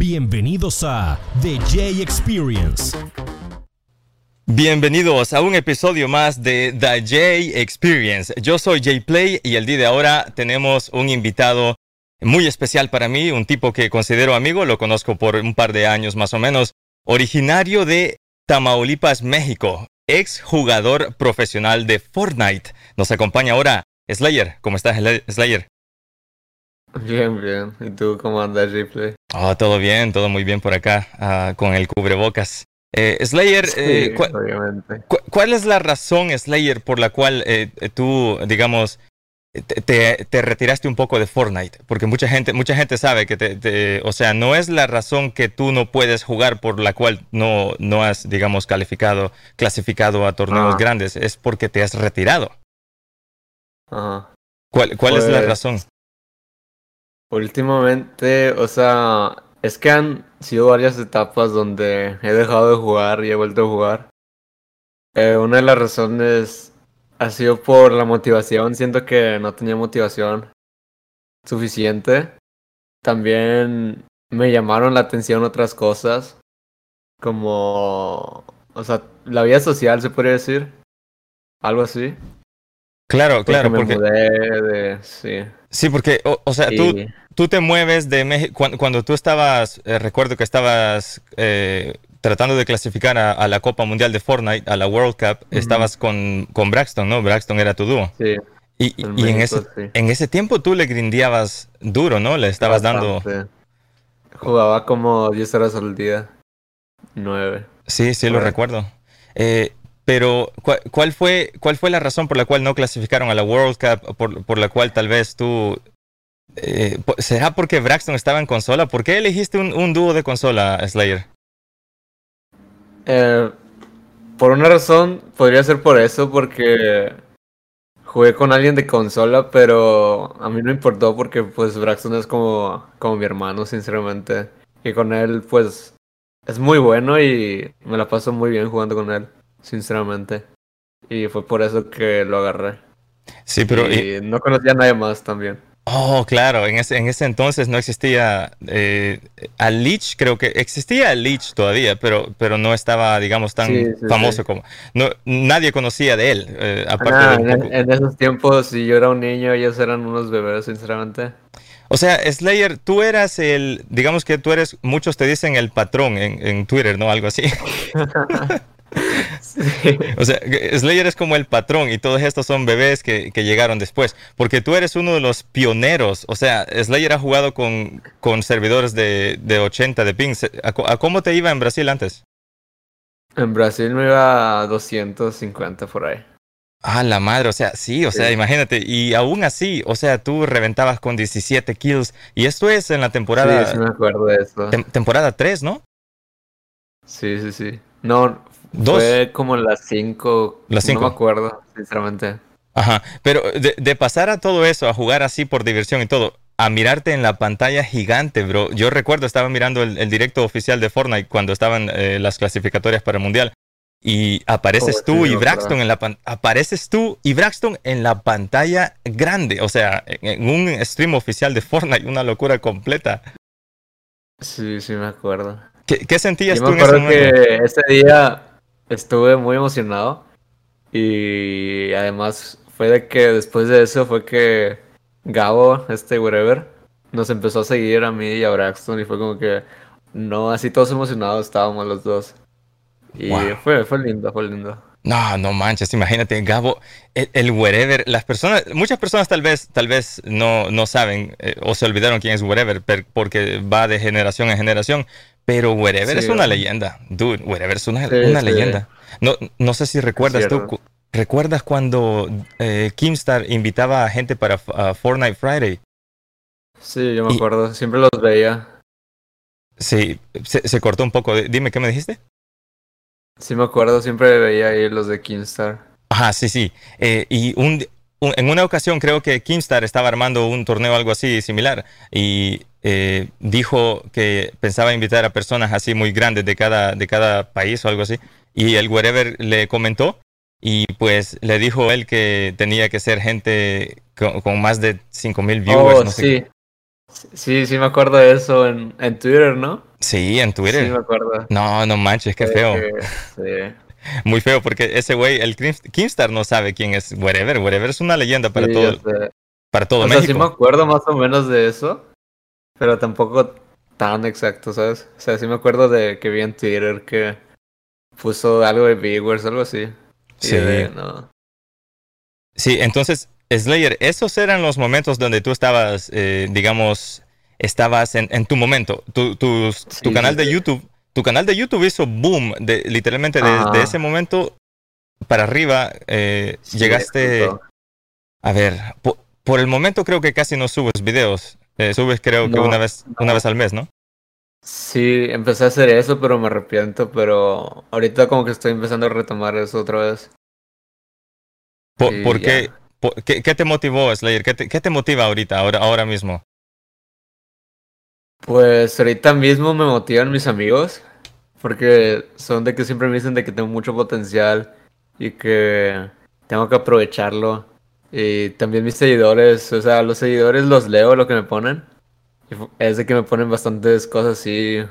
Bienvenidos a The J Experience. Bienvenidos a un episodio más de The J Experience. Yo soy Jay Play y el día de ahora tenemos un invitado muy especial para mí, un tipo que considero amigo, lo conozco por un par de años más o menos, originario de Tamaulipas, México, ex jugador profesional de Fortnite. Nos acompaña ahora Slayer. ¿Cómo estás, Slayer? Bien, bien. ¿Y tú cómo andas, Ripley? Oh, todo bien, todo muy bien por acá, uh, con el cubrebocas. Eh, Slayer, Sí, eh, ¿cuál, obviamente. cu- cuál es la razón, Slayer, por la cual eh, tú, digamos, te, te- te retiraste un poco de Fortnite? Porque mucha gente, mucha gente sabe que te, te- o sea, no es la razón que tú no puedes jugar por la cual no, no has, digamos, calificado, clasificado a torneos Ah. grandes, es porque te has retirado. Ajá. ¿Cuál, cuál es la Pues- razón? Últimamente, o sea, es que han sido varias etapas donde he dejado de jugar y he vuelto a jugar. Eh, una de las razones ha sido por la motivación. Siento que no tenía motivación suficiente. También me llamaron la atención otras cosas, como, o sea, la vida social, se podría decir. Algo así. Claro, claro, porque de, sí. sí, porque, o, o sea, tú, tú te mueves de México, cuando, cuando tú estabas, eh, recuerdo que estabas eh, tratando de clasificar a, a la Copa Mundial de Fortnite, a la World Cup, estabas con, con Braxton, ¿no? Braxton era tu dúo. Sí, Y, y- en ese, sí. en ese tiempo tú le grindeabas duro, ¿no? Le estabas dando... Jugaba como 10 horas al día. 9. Sí, sí, lo recuerdo. Eh, pero, ¿cuál, fue, ¿cuál fue la razón por la cual no clasificaron a la World Cup? Por, por la cual tal vez tú... eh, ¿Será porque Braxton estaba en consola? ¿Por qué elegiste un, un dúo de consola, Slayer? Eh, por una razón, podría ser por eso, porque jugué con alguien de consola, pero a mí no importó porque pues Braxton es como, como mi hermano, sinceramente. Y con él, pues, es muy bueno y me la paso muy bien jugando con él, sinceramente. Y fue por eso que lo agarré. Sí, pero... y- y no conocía a nadie más también. oh, claro, en ese, en ese entonces no existía... Eh, a Leech, creo que existía Leech todavía, pero, pero no estaba, digamos, tan Sí, sí, famoso sí. como... No, nadie conocía de él, eh, aparte Ah, de en, poco- en esos tiempos, si yo era un niño, ellos eran unos bebés, sinceramente. O sea, Slayer, tú eras el, digamos que tú eres, muchos te dicen el patrón en, en Twitter, ¿no? Algo así. Sí. O sea, Slayer es como el patrón y todos estos son bebés que, que llegaron después. Porque tú eres uno de los pioneros. O sea, Slayer ha jugado con, con servidores de, de 80 de ping. ¿A, cómo te iba en Brasil antes? En Brasil me iba a 250 por ahí. Ah, la madre, o sea, sí, o sea, imagínate. Y aún así, o sea, tú reventabas con 17 kills. Y esto es en la temporada, Sí, sí me acuerdo de eso. tem- temporada 3, ¿no? Sí, sí, sí. No, Dos. fue como las 5. Las cinco. No me acuerdo, sinceramente. Ajá, pero de, de pasar a todo eso, a jugar así por diversión y todo, a mirarte en la pantalla gigante, bro. Yo recuerdo, estaba mirando el, el directo oficial de Fortnite cuando estaban eh, las clasificatorias para el Mundial. Y apareces Oh, sí, tú y Braxton en la pan- apareces tú y Braxton en la pantalla grande, o sea, en, en un stream oficial de Fortnite, una locura completa. Sí, sí me acuerdo. ¿Qué, qué sentías Yo tú me en ese momento? que ese día estuve muy emocionado. Y además fue de que después de eso fue que Gabo, este whatever, nos empezó a seguir a mí y a Braxton. Y fue como que, no, así todos emocionados estábamos los dos. Y Wow. fue, fue lindo, fue lindo. No, no manches, imagínate, Gabo, el, el wherever, las personas, muchas personas tal vez, tal vez no, no saben eh, o se olvidaron quién es wherever per- porque va de generación en generación, pero wherever Sí, es una leyenda, dude, wherever es una, Sí, una sí. leyenda. No, no sé si recuerdas tú, cu- ¿recuerdas cuando eh, Kimstar invitaba a gente para Fortnite Friday? Sí, yo me Y- acuerdo, siempre los veía. Sí, se, se cortó un poco, dime, ¿qué me dijiste? Sí me acuerdo, siempre veía ahí los de Kingstar. Ajá, sí, sí. Eh, y un, un- en una ocasión creo que Kimstar estaba armando un torneo algo así similar y eh, dijo que pensaba invitar a personas así muy grandes de cada, de cada país o algo así. Y el wherever le comentó y pues le dijo él que tenía que ser gente con, con más de 5000 viewers. Oh, no sé sí. Sí, sí me acuerdo de eso en, en Twitter, ¿no? Sí, en Twitter. Sí me acuerdo. No, no manches, qué feo. Sí. Muy feo, porque ese güey, el Kimstar no sabe quién es Wherever. Wherever es una leyenda para Sí, todo, para todo O sea, sí México. me acuerdo más o menos de eso, pero tampoco tan exacto, ¿sabes? O sea, sí me acuerdo de que vi en Twitter que puso algo de viewers, algo así. Sí. de- no. Sí, entonces, Slayer, esos eran los momentos donde tú estabas, eh, digamos, estabas en, en tu momento. Tu, tu, tu Sí, canal de. YouTube, tu canal de YouTube hizo boom, de, literalmente de, Ajá. de ese momento para arriba, eh, Sí, llegaste, justo. a ver, po- por, el momento creo que casi no subes videos. Eh, subes creo que una vez, una vez al mes, ¿no? Sí, empecé a hacer eso, pero me arrepiento, pero ahorita como que estoy empezando a retomar eso otra vez. ¿Por, qué, qué te motivó, Slayer? ¿Qué te, qué te motiva ahorita, ahora, ahora mismo? Pues ahorita mismo me motivan mis amigos, porque son de que siempre me dicen de que tengo mucho potencial y que tengo que aprovecharlo. Y también mis seguidores, o sea, los seguidores los leo lo que me ponen. Es de que me ponen bastantes cosas así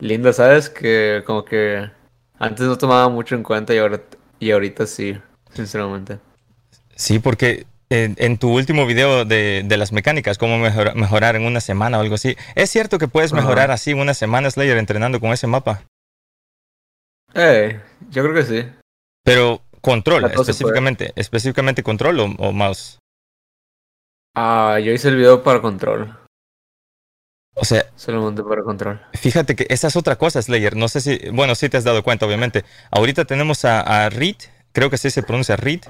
lindas, ¿sabes? Que como que antes no tomaba mucho en cuenta y ahora y ahorita sí, sinceramente. Sí, porque en, en tu último video de, de las mecánicas, cómo mejora- mejorar en una semana o algo así, ¿es cierto que puedes mejorar así una semana, Slayer, entrenando con ese mapa? Eh, yo creo que sí. Pero control, cosa específicamente, específicamente control o, o mouse. Ah, yo hice el video para control. O sea, Solamente para control. fíjate que esa es otra cosa, Slayer. No sé si, bueno, sí te has dado cuenta, obviamente. Ahorita tenemos a, a Reed, creo que sí se pronuncia Reed.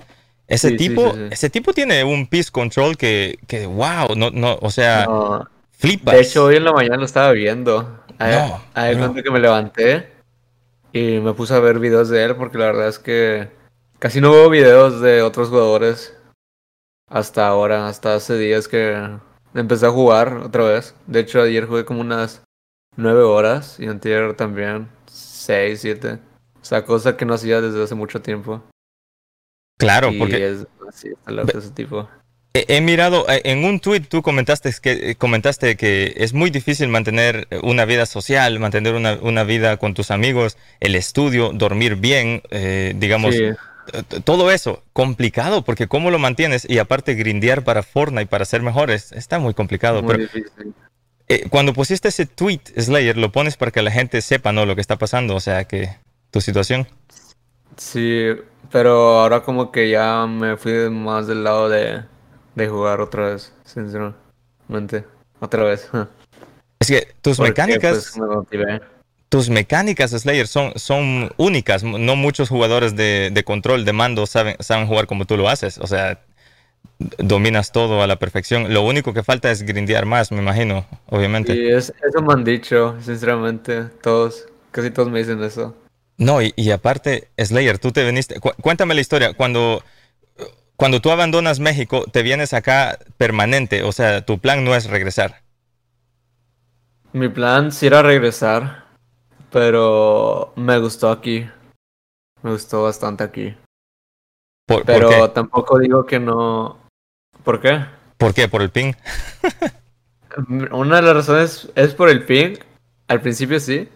Ese Sí, tipo, sí, sí. ese tipo tiene un peace control que, que wow, no, no, o sea, No, flipas. De hecho, hoy en la mañana lo estaba viendo. A No, a no. cuenta que me levanté y me puse a ver videos de él porque la verdad es que casi no veo videos de otros jugadores hasta ahora, hasta hace días que empecé a jugar otra vez. De hecho, ayer jugué como unas nueve horas y antier también seis, siete. O sea, cosa que no hacía desde hace mucho tiempo. Claro, y porque es así, está loco ese tipo. He, he mirado, eh, en un tweet tú comentaste que, eh, comentaste que es muy difícil mantener una vida social, mantener una, una vida con tus amigos, el estudio, dormir bien, eh, digamos, Sí. todo eso, complicado, porque cómo lo mantienes y aparte grindear para Fortnite, para ser mejores, está muy complicado. Muy pero difícil. eh, cuando pusiste ese tweet, Slayer, lo pones para que la gente sepa, ¿no? Lo que está pasando, o sea, que tu situación. Sí, pero ahora como que ya me fui más del lado de, de jugar otra vez, sinceramente. Otra vez. Es que tus Porque, mecánicas... pues, me tus mecánicas, Slayer, son, son únicas. No muchos jugadores de, de control, de mando, saben, saben jugar como tú lo haces. O sea, dominas todo a la perfección. Lo único que falta es grindear más, me imagino, obviamente. Y es, eso me han dicho, sinceramente, todos, casi todos me dicen eso. No, y, y aparte, Slayer, tú te viniste. cu- cuéntame la historia. Cuando, cuando tú abandonas México, te vienes acá permanente. O sea, tu plan no es regresar. Mi plan sí era regresar, pero me gustó aquí. Me gustó bastante aquí. ¿Por, por Pero qué? tampoco digo que no. ¿Por qué? ¿Por qué? ¿Por el ping? Una de las razones es por el ping. Al principio sí.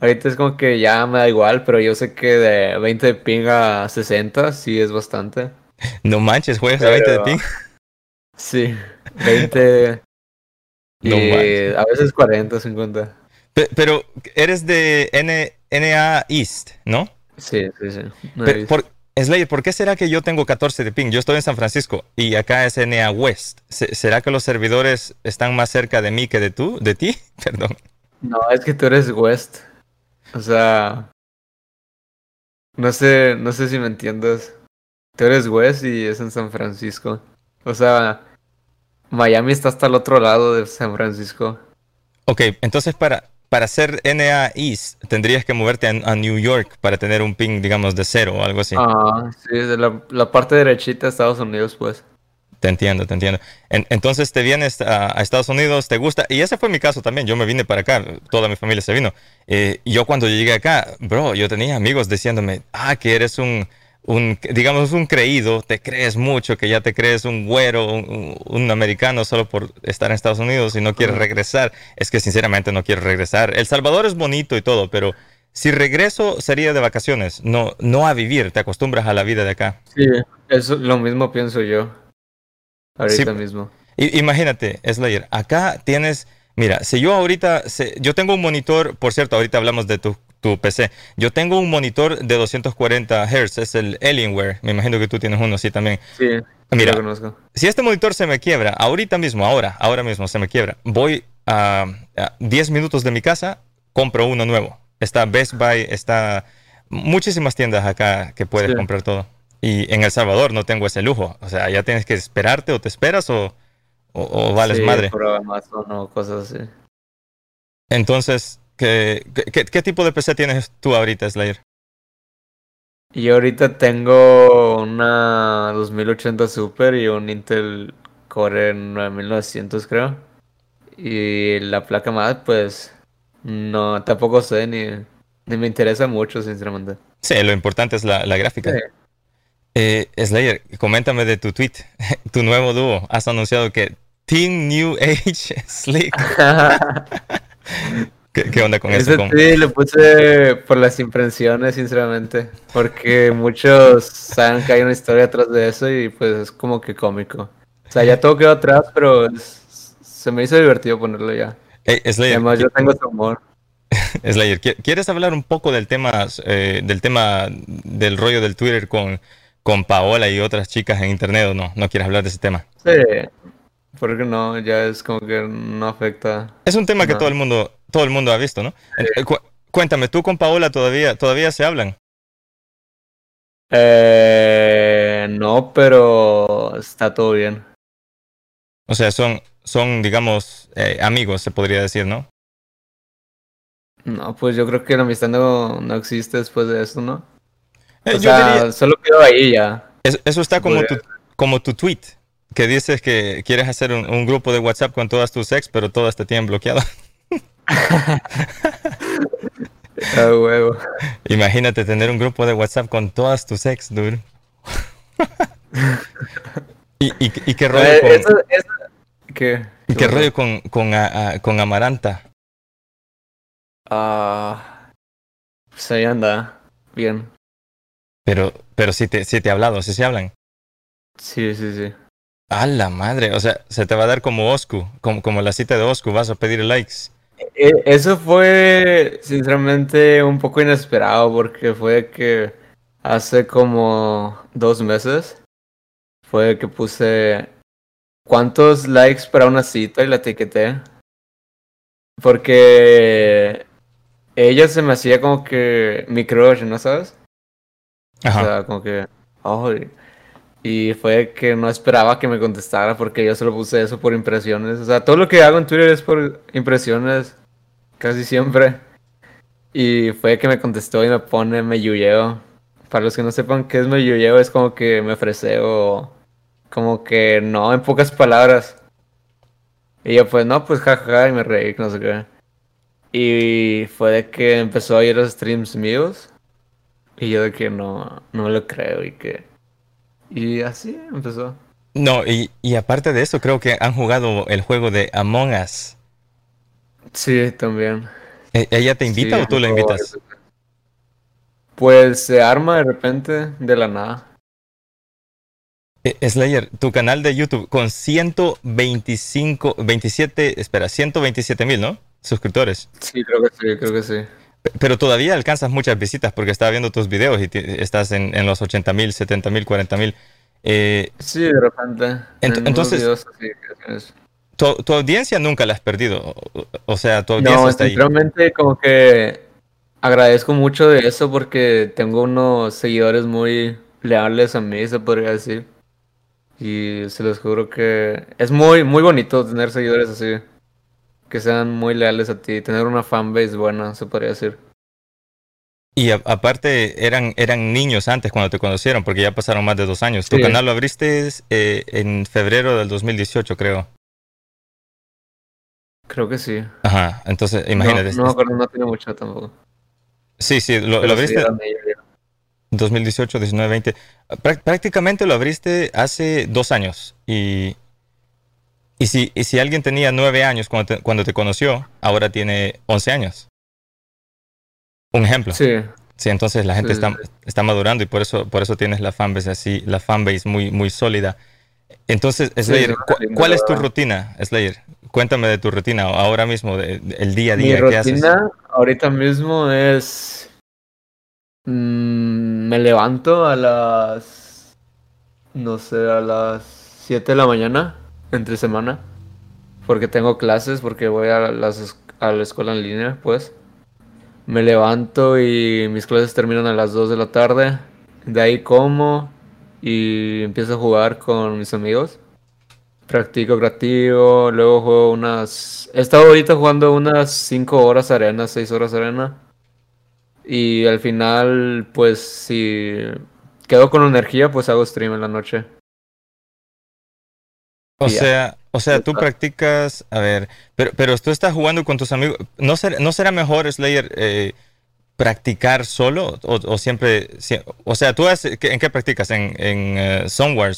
Ahorita es como que ya me da igual, pero yo sé que de 20 de ping a 60 sí es bastante. No manches, juegas a 20 de Pero- ping. Sí, 20 y No manches. a veces 40, 50. Pe- Pero eres de N, NA East, ¿no? Sí, sí, sí. No Pero, por, Slayer, ¿por qué será que yo tengo 14 de ping? Yo estoy en San Francisco y acá es NA West. Se- ¿Será que los servidores están más cerca de mí que de tú? ¿De ti? Perdón. No, es que tú eres West. O sea, no sé, no sé si me entiendes. Tú eres West y es en San Francisco. O sea, Miami está hasta el otro lado de San Francisco. Ok, entonces para, para ser NA East tendrías que moverte a, a New York para tener un ping, digamos, de cero o algo así. Ah, sí, de la, la parte derechita de Estados Unidos, pues. Te entiendo, te entiendo. En- entonces te vienes a, a Estados Unidos, te gusta, y ese fue mi caso también, yo me vine para acá, toda mi familia se vino. Eh, yo cuando llegué acá, bro, yo tenía amigos diciéndome, ah, que eres un, un, digamos, un creído, te crees mucho, que ya te crees un güero, un, americano solo por estar en Estados Unidos y no quieres regresar, es que sinceramente no quiero regresar. El Salvador es bonito y todo, pero si regreso sería de vacaciones, no, no a vivir, te acostumbras a la vida de acá. Sí, eso lo mismo pienso yo. Ahorita mismo. imagínate, Slayer, acá tienes, mira, si yo ahorita, yo tengo un monitor, por cierto, ahorita hablamos de tu, tu PC, yo tengo un monitor de 240 Hz, es el Alienware, me imagino que tú tienes uno así también. Sí, mira, lo conozco. si este monitor se me quiebra, ahorita mismo, ahora, ahora mismo se me quiebra, voy a, 10 minutos de mi casa, compro uno nuevo. Está Best Buy, está muchísimas tiendas acá que puedes comprar todo. Y en El Salvador no tengo ese lujo. O sea, ya tienes que esperarte o te esperas o, o, vales madre. o cosas así. Entonces, ¿qué, ¿qué, tipo de PC tienes tú ahorita, Slayer? Yo ahorita tengo una 2080 Super y un Intel Core 9900 creo. Y la placa más, pues, no, tampoco sé ni, ni me interesa mucho, sinceramente. Sí, lo importante es la, la gráfica. Eh, Slayer, coméntame de tu tweet, tu nuevo dúo. Has anunciado que Team New Age Slick. ¿Qué, onda con eso? Sí, lo puse por las impresiones, sinceramente. Porque muchos saben que hay una historia atrás de eso y pues es como que cómico. O sea, ya todo quedó atrás, pero se me hizo divertido ponerlo ya. Slayer, Además, yo tengo su amor. Slayer, ¿quieres hablar un poco del tema, eh, del tema del rollo del Twitter con con Paola y otras chicas en internet o no? ¿No quieres hablar de ese tema? Sí, porque no, ya es como que no afecta. Es un tema que todo el mundo, todo el mundo ha visto, ¿no? cuéntame, ¿tú con Paola todavía, todavía se hablan? Eh, no, pero está todo bien. O sea, son, son digamos, eh, amigos, se podría decir, ¿no? No, pues yo creo que la amistad no, no existe después de eso, ¿no? O sea, solo quedó ahí ya. Eso, está como tu, como tu tweet, que dices que quieres hacer un, grupo de WhatsApp con todas tus ex, pero todas te tienen bloqueado. Ah, huevo. Imagínate tener un grupo de WhatsApp con todas tus ex, dude. ¿Y, y, qué rollo eh, con... Eso, ¿Qué? ¿Y qué rollo con, con, con Amaranta? Ah... pues ahí anda. Bien. Pero, pero sí te, sí te ha hablado, sí se hablan. Sí, sí, sí. A la madre, o sea, se te va a dar como Oscu, como, como la cita de Oscu, vas a pedir likes. E, eso fue, sinceramente, un poco inesperado porque fue que hace como dos meses fue que puse cuántos likes para una cita y la etiqueté. Porque ella se me hacía como que mi crush, ¿no sabes? O sea, como que, y fue que no esperaba que me contestara porque yo solo puse eso por impresiones. O sea, todo lo que hago en Twitter es por impresiones, casi siempre. Y fue que me contestó y me pone me yuyeo. Para los que no sepan qué es me yuyeo, es como que me ofreceo, como que no, en pocas palabras. Y yo pues, no, pues jajaja, y me reí, no sé qué. Y fue de que empezó a ir a los streams míos. Y yo de que no, no lo creo y que... Y así empezó. No, y, y aparte de eso, creo que han jugado el juego de Among Us. Sí, también. ¿E-, ¿Ella te invita o tú la invitas? Pues se arma de repente de la nada. E, Slayer, tu canal de YouTube con 125, 27, espera, 127 mil, ¿no? Suscriptores. Sí, creo que sí, creo que sí. Pero todavía alcanzas muchas visitas porque estaba viendo tus videos y estás en, en los 80 mil, 70 mil, 40 mil. Eh, sí, de repente. entonces, tu, tu, audiencia nunca la has perdido. O, sea, tu audiencia no, está ahí. Realmente, como que agradezco mucho de eso porque tengo unos seguidores muy leales a mí, se podría decir. Y se los juro que es muy, muy bonito tener seguidores así que sean muy leales a ti, tener una fanbase buena, se podría decir. Y aparte eran, eran niños antes cuando te conocieron, porque ya pasaron más de dos años. Tu canal lo abriste eh, en febrero del 2018, creo. Creo que sí. Ajá, entonces imagínate. No, no, pero no tiene mucho tampoco. Sí, sí, lo, abriste. 2018, 19, 20. Prácticamente lo abriste hace dos años. Y, y, si, y si alguien tenía nueve años cuando te, cuando te conoció, ahora tiene 11 años. Un ejemplo. Sí. Sí, entonces la gente está, está, madurando y por eso, por eso tienes la fanbase así, la fanbase muy, muy sólida. Entonces, Slayer, ¿cuál es tu rutina, Slayer? Cuéntame de tu rutina ahora mismo, de, el día a día. Mi rutina ahorita mismo es... Mm, me levanto a las... No sé, a las 7 de la mañana, entre semana. Porque tengo clases, porque voy a, la escuela en línea, pues. Me levanto y mis clases terminan a las 2 de la tarde. De ahí como y empiezo a jugar con mis amigos. Practico creativo, luego juego unas... He estado ahorita jugando unas 5 horas arena, 6 horas arena. Y al final, pues si quedo con energía, pues hago stream en la noche. O sea, o sea, tú practicas, a ver, pero, pero tú estás jugando con tus amigos. ¿No, será, no será mejor, Slayer, eh, practicar solo o, siempre, o sea, tú en qué practicas en, en uh,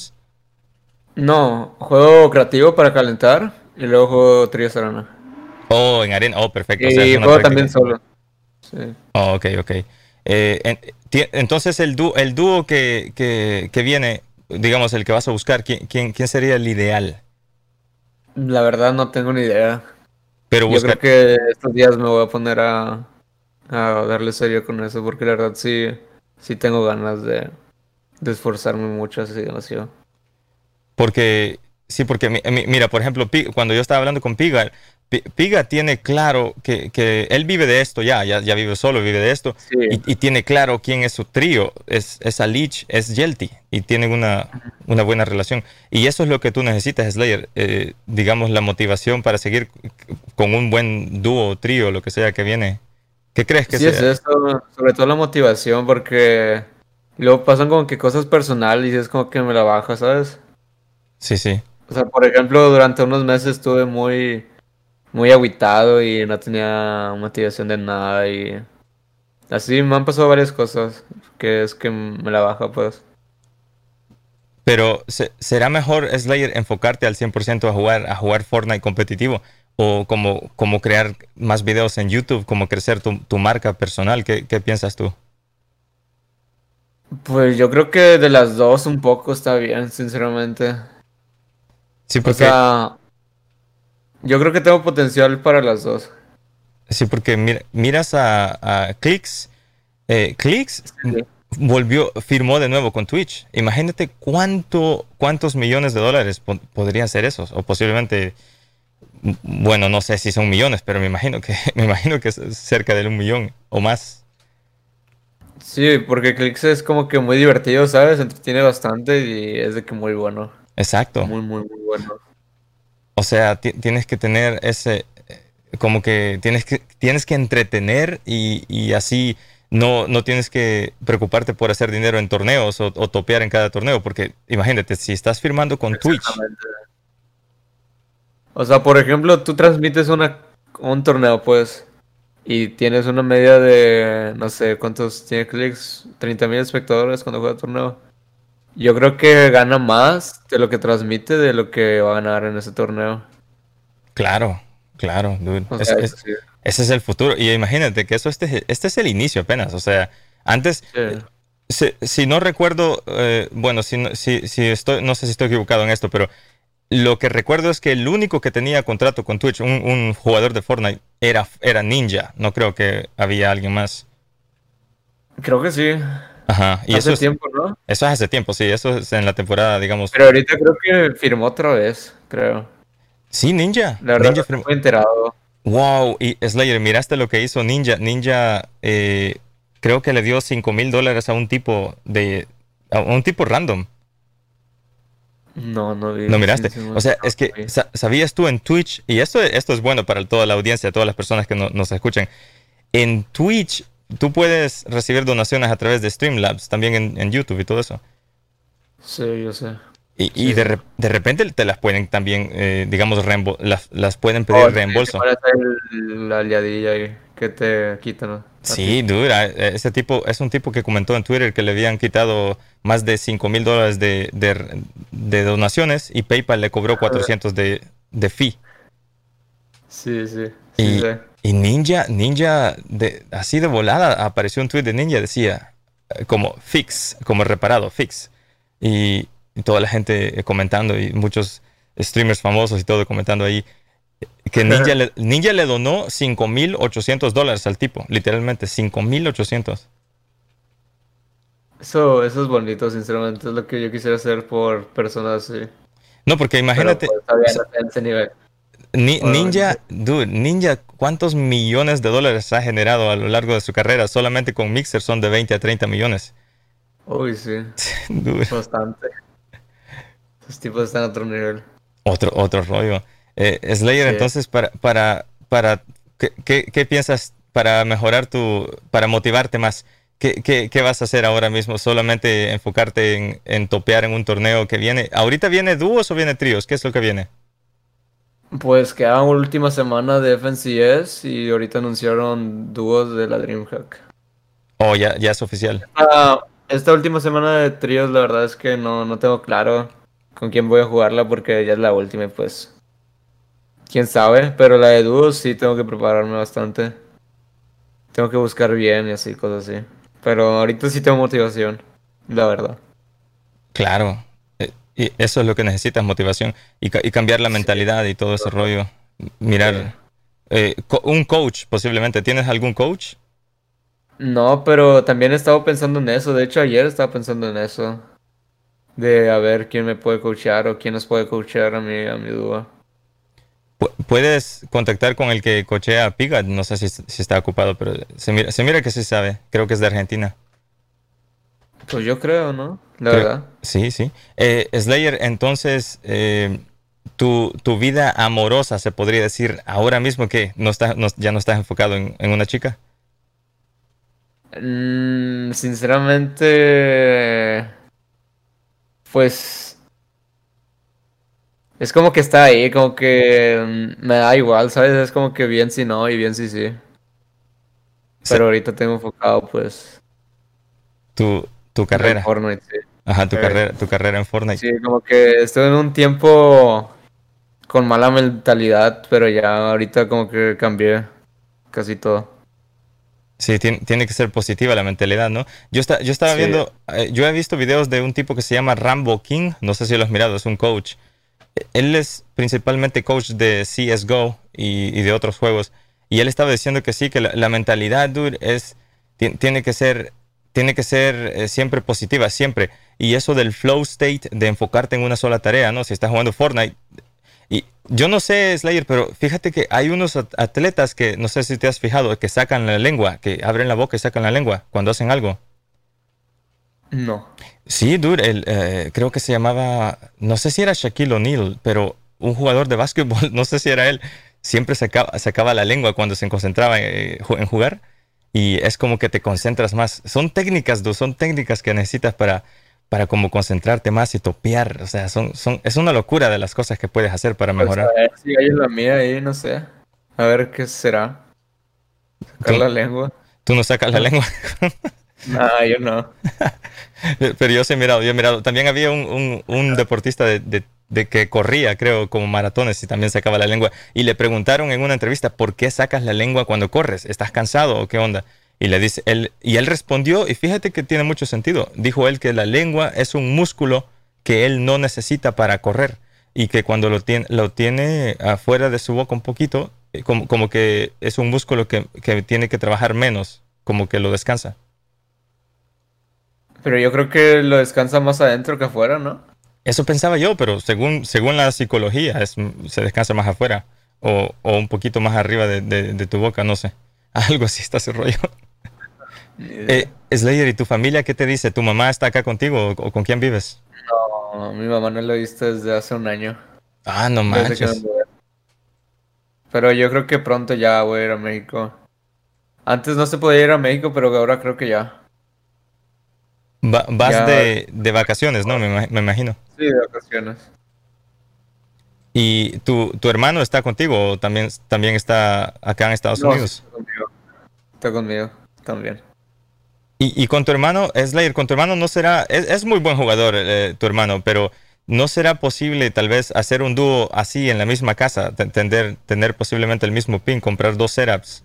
No, juego creativo para calentar y luego juego tríos arena. Oh, en arena, oh, perfecto. Y juego también solo. Sí. Oh, ok, ok. Eh, entonces el dúo, el dúo que, que, que, viene, digamos, el que vas a buscar, ¿quién, quién, quién sería el ideal? La verdad no tengo ni idea. Pero Yo creo que estos días me voy a poner a, a darle serio con eso, porque la verdad sí, sí tengo ganas de, de esforzarme mucho así demasiado. Porque, sí, porque mira, por ejemplo, cuando yo estaba hablando con Piga, Piga tiene claro que, que, él vive de esto ya, ya, ya vive solo, vive de esto, y, tiene claro quién es su trío, es, es Alich, es Yelty, y tienen una, una, buena relación. Y eso es lo que tú necesitas, Slayer, eh, digamos, la motivación para seguir con un buen dúo, trío, lo que sea que viene. ¿Qué crees que sí es esto, sobre todo la motivación, porque luego pasan como que cosas personales y es como que me la baja, ¿sabes? Sí, sí. O sea, por ejemplo, durante unos meses estuve muy, muy aguitado y no tenía motivación de nada y así me han pasado varias cosas que es que me la baja, pues. Pero ¿será mejor, Slayer, enfocarte al 100% a jugar, a jugar Fortnite competitivo? o como, como crear más videos en YouTube, como crecer tu, marca personal? ¿Qué, piensas tú? Pues yo creo que de las dos un poco está bien, sinceramente. Sí, porque... O sea, yo creo que tengo potencial para las dos. Sí, porque miras a, a Clicks. Eh, Clicks volvió, firmó de nuevo con Twitch. Imagínate cuánto, cuántos millones de dólares podrían ser esos. O posiblemente bueno, no sé si son millones, pero me imagino que me imagino que es cerca de un millón o más. Sí, porque Clix es como que muy divertido, ¿sabes? Entretiene bastante y es de que muy bueno. Exacto. Muy, muy, muy bueno. O sea, tienes que tener ese, como que tienes que, tienes que entretener y, así no, no tienes que preocuparte por hacer dinero en torneos o, topear en cada torneo, porque imagínate, si estás firmando con Twitch o sea, por ejemplo, tú transmites una, un torneo, pues, y tienes una media de, no sé, ¿cuántos tiene clics? 30 mil espectadores cuando juega el torneo. Yo creo que gana más de lo que transmite de lo que va a ganar en ese torneo. Claro, claro, dude. Ese es el futuro. Y imagínate que eso este, este es el inicio apenas. O sea, antes, si, no recuerdo, eh, bueno, si, si, si estoy, no sé si estoy equivocado en esto, pero lo que recuerdo es que el único que tenía contrato con Twitch, un, jugador de Fortnite, era, era Ninja. No creo que había alguien más. Creo que sí. Ajá. Y hace eso tiempo, ¿no? Eso es hace tiempo, sí. Eso es en la temporada, digamos. Pero ahorita creo que firmó otra vez, creo. Sí, Ninja. La verdad, Ninja enterado. Wow. Y Slayer, ¿miraste lo que hizo Ninja? Ninja eh, creo que le dio 5 mil dólares a un tipo de... a un tipo random. No, no vi. No miraste. O sea, es que sabías tú en Twitch, y esto, esto es bueno para toda la audiencia, todas las personas que nos escuchan. En Twitch tú puedes recibir donaciones a través de Streamlabs, también en, YouTube y todo eso. Sí, yo sé. Y, de, repente te las pueden también, eh, digamos, las, las, pueden pedir oh, reembolso. la aliadilla que te quitan. Sí, dura. E, ese tipo es un tipo que comentó en Twitter que le habían quitado más de 5 mil dólares de, donaciones y PayPal le cobró 400 de, de fee. Sí, sí. y, y, Ninja, Ninja, de, así de volada, apareció un tweet de Ninja, decía eh, como fix, como reparado, fix. Y, y toda la gente comentando y muchos streamers famosos y todo comentando ahí que Ninja le, Ninja le donó 5.800 dólares al tipo, literalmente 5.800. Eso, eso es bonito, sinceramente, es lo que yo quisiera hacer por personas así. No, porque imagínate... ninja, dude, Ninja, ¿cuántos millones de dólares ha generado a lo largo de su carrera? Solamente con Mixer son de 20 a 30 millones. Uy, sí. Bastante. Esos tipos están a otro nivel. Otro, otro rollo. Eh, Slayer, entonces, para, para, para ¿qué, piensas para mejorar tu, para motivarte más? ¿Qué, qué, vas a hacer ahora mismo? ¿Solamente enfocarte en, en, topear en un torneo que viene? ¿Ahorita viene dúos o viene tríos? ¿Qué es lo que viene? Pues queda última semana de FNCS y ahorita anunciaron dúos de la DreamHack. Oh, ya, ya es oficial. Esta última semana de tríos, la verdad es que no, no tengo claro con quién voy a jugarla porque ya es la última y pues quién sabe, pero la de dúos sí tengo que prepararme bastante. Tengo que buscar bien y así, cosas así. Pero ahorita sí tengo motivación, la verdad. Claro, y eso es lo que necesitas, motivación. Y, cambiar la mentalidad y todo ese rollo. Mirar. Eh, un coach, posiblemente. ¿Tienes algún coach? No, pero también he estado pensando en eso. De hecho, ayer estaba pensando en eso. De a ver quién me puede coachar o quién nos puede coachar a mi, a mi dúo. Puedes contactar con el que cochea a Pigat, no sé si, está ocupado, pero se mira, se mira que sí sabe, creo que es de Argentina. Pues yo creo, ¿no? La verdad. Sí, sí. Eh, Slayer, entonces, eh, tu, vida amorosa, se podría decir, ahora mismo que no está, ya no estás enfocado en, una chica. Mm, sinceramente, pues es como que está ahí, como que mm, me da igual, ¿sabes? Es como que bien si no y bien si sí. Pero ahorita tengo enfocado, pues. Tu, tu carrera. En Fortnite, sí. Ajá, tu, eh, carrera, tu carrera en Fortnite. Sí, como que estuve en un tiempo con mala mentalidad, pero ya ahorita como que cambié casi todo. Sí, tiene, tiene, que ser positiva la mentalidad, ¿no? Yo, está, yo estaba viendo, eh, yo he visto videos de un tipo que se llama Rambo King, no sé si lo has mirado, es un coach él es principalmente coach de CSGO y, de otros juegos. Y él estaba diciendo que sí, que la, mentalidad, dude, es, tiene que ser, tiene que ser eh, siempre positiva, siempre. Y eso del flow state, de enfocarte en una sola tarea, ¿no? Si estás jugando Fortnite. Y yo no sé, Slayer, pero fíjate que hay unos atletas que, no sé si te has fijado, que sacan la lengua, que abren la boca y sacan la lengua cuando hacen algo. No. Sí, dude, el, eh, creo que se llamaba, no sé si era Shaquille O'Neal, pero un jugador de básquetbol, no sé si era él, siempre sacaba, sacaba la lengua cuando se concentraba eh, en, jugar y es como que te concentras más. Son técnicas, dude, son técnicas que necesitas para, para como concentrarte más y topear. O sea, son, son, es una locura de las cosas que puedes hacer para pues, mejorar. si hay la mía ahí, no sé. A ver qué será. Sacar la lengua. ¿Tú no sacas la lengua? No, yo no. Pero yo sí he mirado, yo he mirado. También había un, deportista de, que corría, creo, como maratones y también sacaba la lengua. Y le preguntaron en una entrevista, ¿por qué sacas la lengua cuando corres? ¿Estás cansado o qué onda? Y le dice él, y él respondió, y fíjate que tiene mucho sentido. Dijo él que la lengua es un músculo que él no necesita para correr y que cuando lo tiene, lo tiene afuera de su boca un poquito, eh, como, como que es un músculo que, que tiene que trabajar menos, como que lo descansa. Pero yo creo que lo descansa más adentro que afuera, ¿no? Eso pensaba yo, pero según, según la psicología es, se descansa más afuera o, o un poquito más arriba de, de, tu boca, no sé. Algo así está ese rollo. Eh, Slayer, ¿y tu familia qué te dice? ¿Tu mamá está acá contigo o, con quién vives? No, mi mamá no lo he visto desde hace un año. Ah, no manches. Pero yo creo que pronto ya voy a ir a México. Antes no se podía ir a México, pero ahora creo que ya vas de, de, vacaciones, ¿no? Me, me, imagino. Sí, de vacaciones. ¿Y tu, tu hermano está contigo o también, también está acá en Estados Unidos? está conmigo también. Y, y con tu hermano, Slayer, con tu hermano no será, es, es muy buen jugador eh, tu hermano, pero ¿no será posible tal vez hacer un dúo así en la misma casa? Tener, tener posiblemente el mismo pin, comprar dos setups.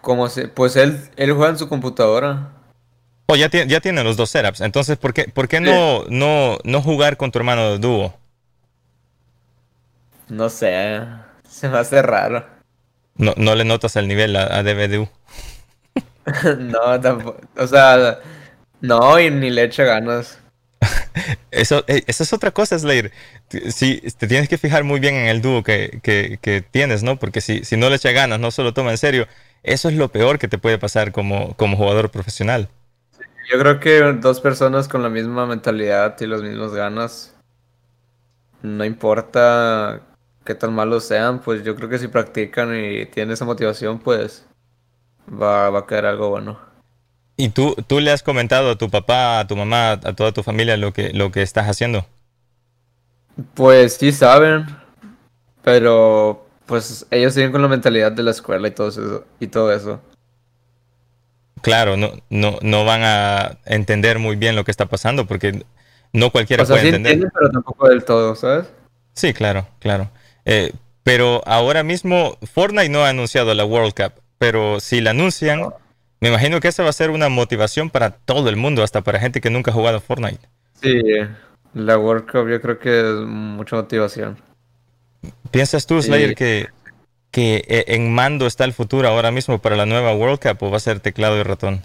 Como se, pues él, él juega en su computadora. O ya, tiene, ya tienen los dos setups. Entonces, ¿por qué, por qué no, no, no jugar con tu hermano de dúo? No sé, se me hace raro. No, no le notas el nivel a, a DBDU. no, tampoco. O sea, no, y ni le echa ganas. Eso, eh, eso es otra cosa, Slayer. Sí, te tienes que fijar muy bien en el dúo que, que, que tienes, ¿no? Porque si, si no le echa ganas, no se lo toma en serio, eso es lo peor que te puede pasar como, como jugador profesional. Yo creo que dos personas con la misma mentalidad y las mismas ganas, no importa qué tan malos sean, pues yo creo que si practican y tienen esa motivación, pues va, va a quedar algo bueno. ¿Y tú, tú le has comentado a tu papá, a tu mamá, a toda tu familia lo que, lo que estás haciendo? Pues sí saben, pero pues ellos siguen con la mentalidad de la escuela y todo eso, y todo eso. Claro, no, no, no van a entender muy bien lo que está pasando porque no cualquiera O sea, puede sí entender. entienden, pero tampoco del todo, ¿sabes? Sí, claro, claro. Eh, pero ahora mismo Fortnite no ha anunciado la World Cup, pero si la anuncian, me imagino que esa va a ser una motivación para todo el mundo, hasta para gente que nunca ha jugado Fortnite. Sí, la World Cup yo creo que es mucha motivación. ¿Piensas tú, Sí. Slayer, que, que eh, en mando está el futuro ahora mismo para la nueva World Cup o va a ser teclado y ratón?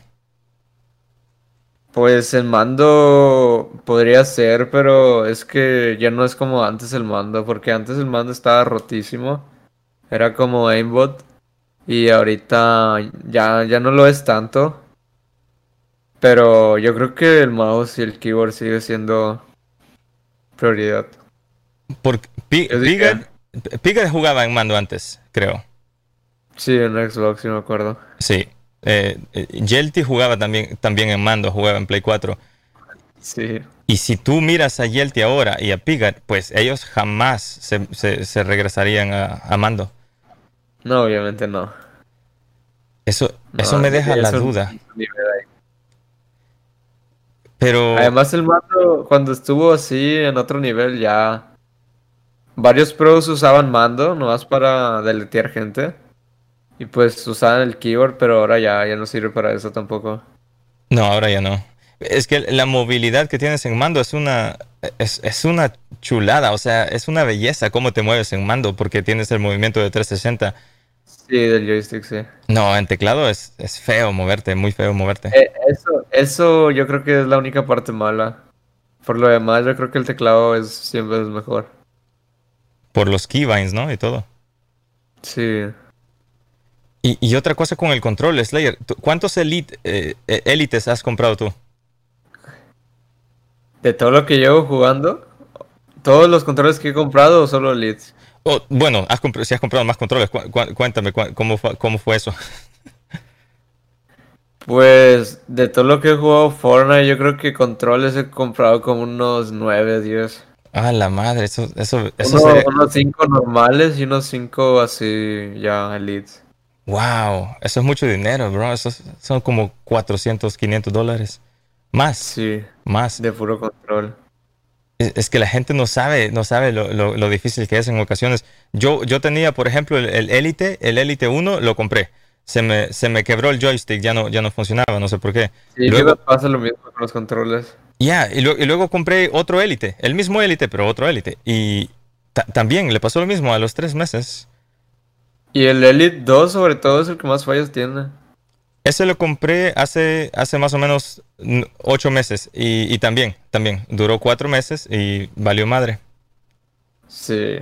Pues el mando podría ser, pero es que ya no es como antes el mando, porque antes el mando estaba rotísimo, era como aimbot, y ahorita ya, ya no lo es tanto. Pero yo creo que el mouse y el keyboard sigue siendo prioridad. Porque Pi- Pigar jugaba en mando antes, creo. Sí, en Xbox, sí me acuerdo. Sí. Eh, eh, Yelty jugaba también, también en mando, jugaba en Play 4. Sí, Y si tú miras a Yelty ahora y a Pigat, pues ellos jamás se, se- se regresarían a, a mando. no, obviamente no. Eso, No, eso me deja la duda. Pero Además el mando, cuando estuvo así en otro nivel ya... Varios pros usaban mando, nomás para deletear gente. Y pues usaban el keyboard, pero ahora ya, ya no sirve para eso tampoco. no, ahora ya no. Es que la movilidad que tienes en mando es una, es, es una chulada, o sea, es una belleza cómo te mueves en mando porque tienes el movimiento de 360. Sí, del joystick, sí. No, en teclado es, es feo moverte, muy feo moverte. Eh, eso, eso yo creo que es la única parte mala. Por lo demás, yo creo que el teclado es siempre es mejor. Por los keybinds, ¿no? Y todo. Sí. Y, y otra cosa con el control, Slayer. ¿tú- ¿Cuántos elite, eh, eh, élites has comprado tú? De todo lo que llevo jugando, todos los controles que he comprado o solo leads. Oh, bueno, has si has comprado más controles, cu- cu- cuéntame cu- cómo, fue, cómo fue eso. Pues de todo lo que he jugado Fortnite, yo creo que controles he comprado como unos 9, 10. Ah, la madre, eso, eso, eso Uno- sería- Unos 5 normales y unos 5 así ya elites. Wow, eso es mucho dinero, bro. Eso es- son como 400, 500 dólares. Más, Sí, más. de puro control. Es, es que la gente no sabe, no sabe lo, lo- lo difícil que es en ocasiones. Yo, yo tenía, por ejemplo, el, el Elite, el Elite 1, lo compré. Se me, se me quebró el joystick, ya no, ya no funcionaba, no sé por qué. Sí, luego pasa lo mismo con los controles. Ya, y, lo- y luego compré otro Elite, el mismo Elite, pero otro Elite. Y ta- también le pasó lo mismo a los tres meses. Y el Elite 2 sobre todo es el que más fallas tiene. Ese lo compré hace, hace más o menos ocho meses. Y, y también, también, duró cuatro meses y valió madre. Sí.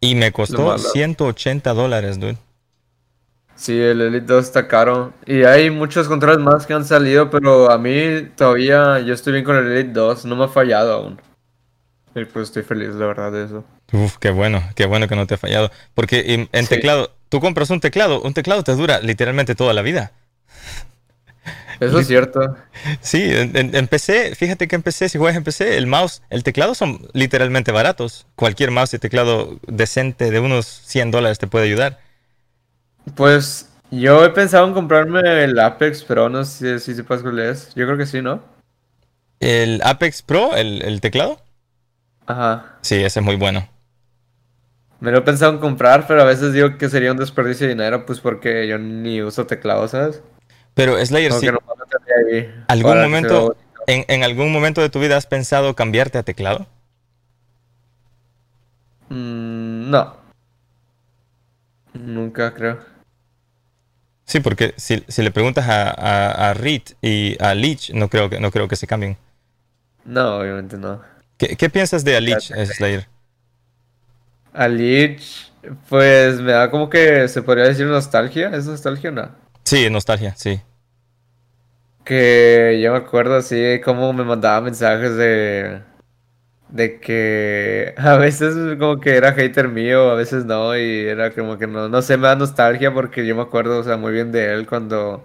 Y me costó malo. 180 dólares, dude. Sí, el Elite 2 está caro. Y hay muchos controles más que han salido, pero a mí todavía yo estoy bien con el Elite 2, no me ha fallado aún. Y pues estoy feliz, la verdad, de eso. Uf, qué bueno, qué bueno que no te ha fallado. Porque en, en Sí. teclado, tú compras un teclado, un teclado te dura literalmente toda la vida. Eso es cierto. Sí, en, en- en PC, fíjate que en PC, si juegas en PC, el mouse, el teclado son literalmente baratos. Cualquier mouse y teclado decente de unos 100 dólares te puede ayudar. Pues Yo he pensado en comprarme el Apex Pro, no sé si sepas cuál es. Yo creo que sí, ¿no? ¿El Apex Pro, el, el teclado? Ajá. Sí, ese es muy bueno. Me lo he pensado en comprar, pero a veces digo que sería un desperdicio de dinero, pues porque yo ni uso teclado, ¿sabes? Pero Slayer, sí, ahí ¿algún momento, en algún momento de tu vida has pensado cambiarte a teclado? Mm, no. Nunca creo. Sí, porque si, si le preguntas a, a, a Reed y a Leech, no creo que, no creo que se cambien. No, obviamente no. ¿Qué, qué piensas de a Leech, Slayer? A Lich, pues me da como que se podría decir nostalgia. ¿Es nostalgia o no? Sí, nostalgia, sí. Que yo me acuerdo así como me mandaba mensajes de de que a veces como que era hater mío, a veces no, y era como que no, no sé, me da nostalgia porque yo me acuerdo, o sea, muy bien de él cuando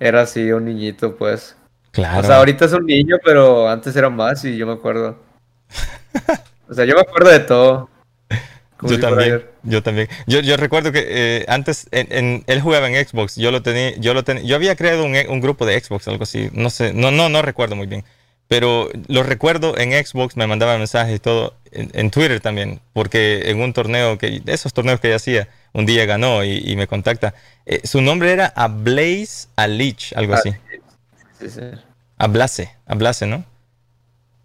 era así un niñito, pues. O Claro. sea, ahorita es un niño, pero antes era más y yo me acuerdo. O sea, yo me acuerdo de todo. Yo si también, yo también. Yo, yo recuerdo que eh, antes en, en- él jugaba en Xbox. Yo lo tenía, yo lo tenía, yo había creado un, un grupo de Xbox, algo así. No sé, no, no, no recuerdo muy bien. Pero lo recuerdo en Xbox, me mandaba mensajes y todo. En, en Twitter también, porque en un torneo que, de esos torneos que ella hacía, un día ganó y, y me contacta. Eh, su nombre era Ablaze Alich, algo así. Sí, sí. Ablase, Ablase, ¿no?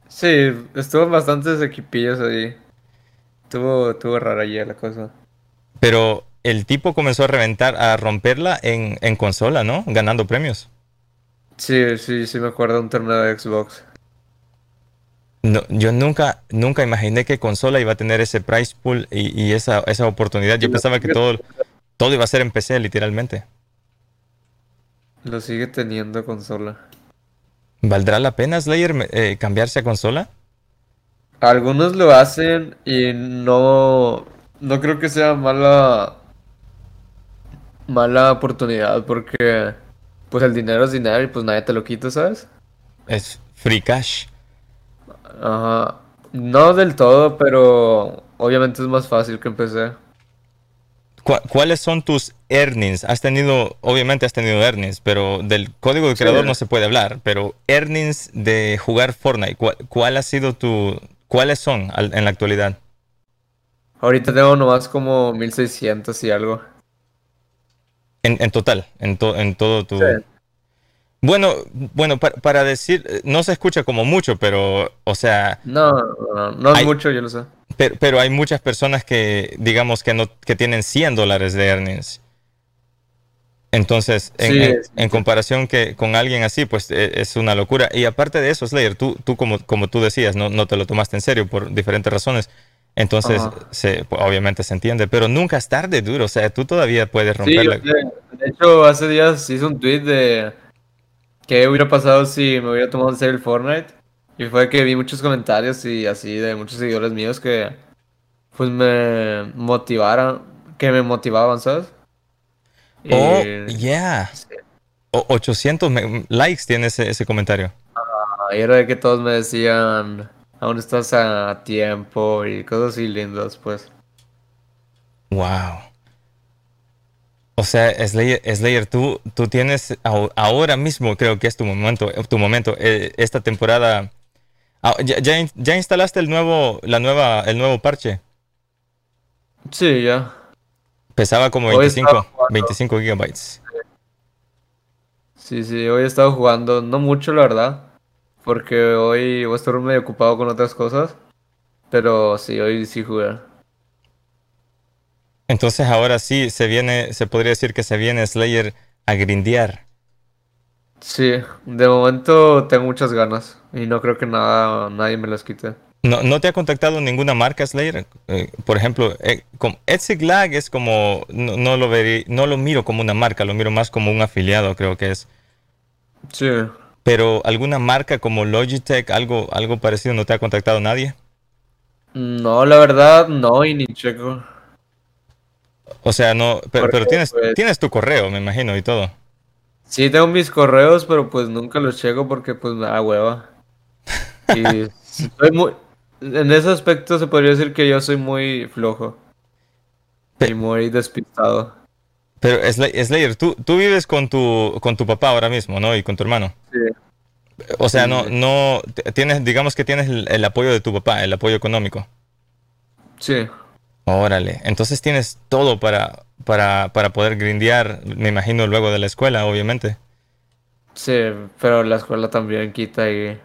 Sí, estuvo bastantes equipillos ahí. Estuvo, estuvo rara ya la cosa. Pero el tipo comenzó a reventar, a romperla en, en consola, ¿no? Ganando premios. Sí, sí, sí me acuerdo de un torneo de Xbox. No, yo nunca, nunca imaginé que consola iba a tener ese price pool y, y esa, esa oportunidad. Yo pensaba que todo, todo iba a ser en PC, literalmente. Lo sigue teniendo consola. ¿Valdrá la pena, Slayer, eh, cambiarse a consola? Algunos lo hacen y no, no creo que sea mala, mala oportunidad porque pues el dinero es dinero y pues nadie te lo quita, ¿sabes? Es free cash. Ajá. No del todo, pero obviamente es más fácil que empecé. ¿Cu- ¿Cuáles son tus earnings? Has tenido, obviamente has tenido earnings, pero del código de Sí. creador no se puede hablar. Pero earnings de jugar Fortnite, ¿cuál, cuál ha sido tu, cuáles son al- en la actualidad? Ahorita tengo nomás como 1600 y algo. En, en total, en, to- en todo tu... Sí. Bueno, bueno, pa- para decir, eh, no se escucha como mucho, pero, o sea, No, no, no, es Hay- mucho, yo lo sé. pero, pero hay muchas personas que, digamos, que no, que tienen 100 dólares de earnings. Entonces, en, Sí, en- sí, en sí. comparación que con alguien así, pues eh, es una locura. Y aparte de eso, Slayer, tú, tú como, como tú decías, no, no te lo tomaste en serio por diferentes razones. Entonces, se, pues, obviamente se entiende, pero nunca es tarde, duro. O sea, tú todavía puedes Sí, romperla. yo sé. de hecho, hace días hice un tweet de qué hubiera pasado si me hubiera tomado en serio el Fortnite. Y fue que vi muchos comentarios y así de muchos seguidores míos que pues me motivaran, que me motivaban, ¿sabes? Y- Oh, yeah. sí. O- 800 me- likes tiene ese, ese comentario. Y era de que todos me decían, aún estás a tiempo y cosas así lindas, pues. Wow. O sea, Slayer, Slayer, tú, tú tienes ahora mismo, creo que es tu momento, tu momento, eh, esta temporada. Ah, ya, ya ya instalaste el nuevo, la nueva, el nuevo parche. Sí, ya. Pesaba como Hoy 25, estaba jugando. 25 gigabytes. Sí, sí, hoy he estado jugando, no mucho la verdad, porque hoy voy a estar medio ocupado con otras cosas, pero sí, hoy sí jugué. Entonces ahora sí se viene, se podría decir que se viene Slayer a grindear. Sí, de momento tengo muchas ganas y no creo que nada, nadie me las quite. ¿No, no te ha contactado ninguna marca Slayer? Eh, por ejemplo, eh, como Etsy Lag es como, no, no lo verí- no lo miro como una marca, lo miro más como un afiliado, creo que es. Sí, Pero alguna marca como Logitech, algo, algo parecido, ¿no te ha contactado nadie? no, la verdad, no, y ni checo. O sea, no, pero, pero tienes, pues- tienes tu correo, me imagino, y todo. Sí, tengo mis correos, pero pues nunca los checo porque pues me da hueva. Y soy muy, en ese aspecto se podría decir que yo soy muy flojo Pe- y muy despistado. Pero Slayer, tú, tú vives con tu, con tu papá ahora mismo, ¿no? Y con tu hermano. Sí. O sea, no, no, tienes, digamos que tienes el, apoyo de tu papá, el apoyo económico. Sí. Órale, entonces tienes todo para, para, para poder grindear, me imagino, luego de la escuela, obviamente. Sí, pero la escuela también quita ahí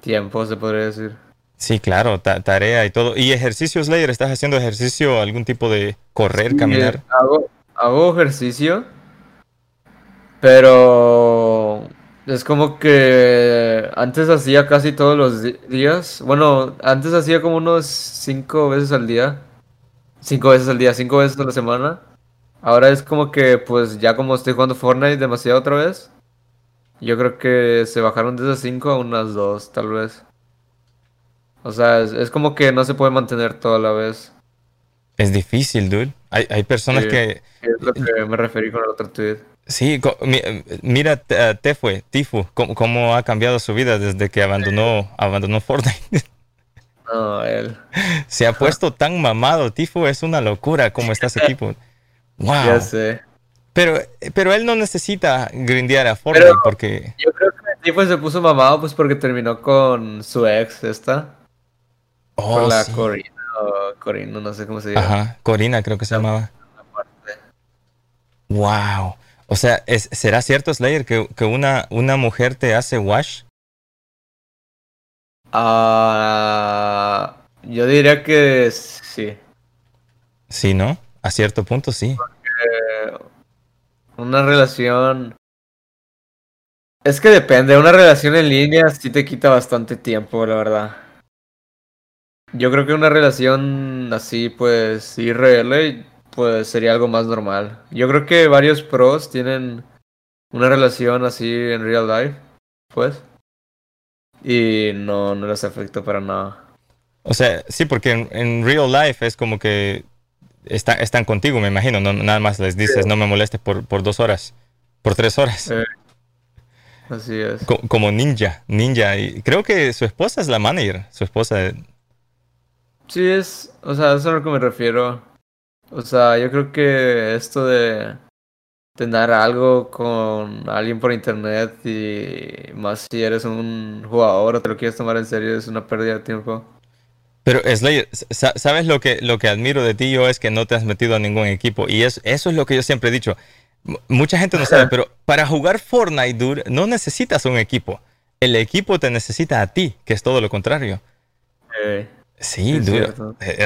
tiempo, se podría decir. Sí, claro, tarea y todo. ¿Y ejercicio, Slayer? ¿Estás haciendo ejercicio, algún tipo de correr, caminar? Hago, hago ejercicio, pero es como que antes hacía casi todos los días. Bueno, antes hacía como unos cinco veces al día. Cinco veces al día, cinco veces a la semana. Ahora es como que, pues ya como estoy jugando Fortnite demasiado otra vez. Yo creo que se bajaron de esas cinco a unas dos, tal vez. O sea, es, como que no se puede mantener toda la vez. Es difícil, dude. Hay, hay personas que... Es lo que me referí con el otro tweet. Sí, mira Tefue, Tifu, cómo, cómo, ha cambiado su vida desde que abandonó, abandonó Fortnite. No, él. Se ha puesto tan mamado, Tifu, es una locura cómo está ese equipo. Wow. Ya sé. Pero, pero él no necesita grindear a Fortnite porque... Yo creo que Tifu se puso mamado pues porque terminó con su ex, esta. Oh, con la Corina, Corina, no sé cómo se llama. Ajá, Corina creo que se llamaba. Wow. O sea, ¿será cierto, Slayer, que, una, una mujer te hace wash? Ah, yo diría que sí. Sí, ¿no? A cierto punto sí. una relación... Es que depende, una relación en línea sí te quita bastante tiempo, la verdad. Yo creo que una relación así, pues, IRL, pues sería algo más normal. Yo creo que varios pros tienen una relación así en real life, pues. Y no, no les afecta para nada. O sea, sí, porque en, real life es como que están contigo, me imagino. No, nada más les dices, no me molestes por, por dos horas, por tres horas. así es. como ninja, ninja. Y creo que su esposa es la manager, su esposa. Sí, es, o sea, eso es a lo que me refiero. O sea, yo creo que esto de tener algo con alguien por internet y más si eres un jugador o te lo quieres tomar en serio es una pérdida de tiempo. Pero Slayer, ¿sabes lo que, lo que admiro de ti yo es que no te has metido a ningún equipo? Y eso es lo que yo siempre he dicho. mucha gente no sabe, pero para jugar Fortnite, dude, no necesitas un equipo. El equipo te necesita a ti, que es todo lo contrario. Eh, sí, dude.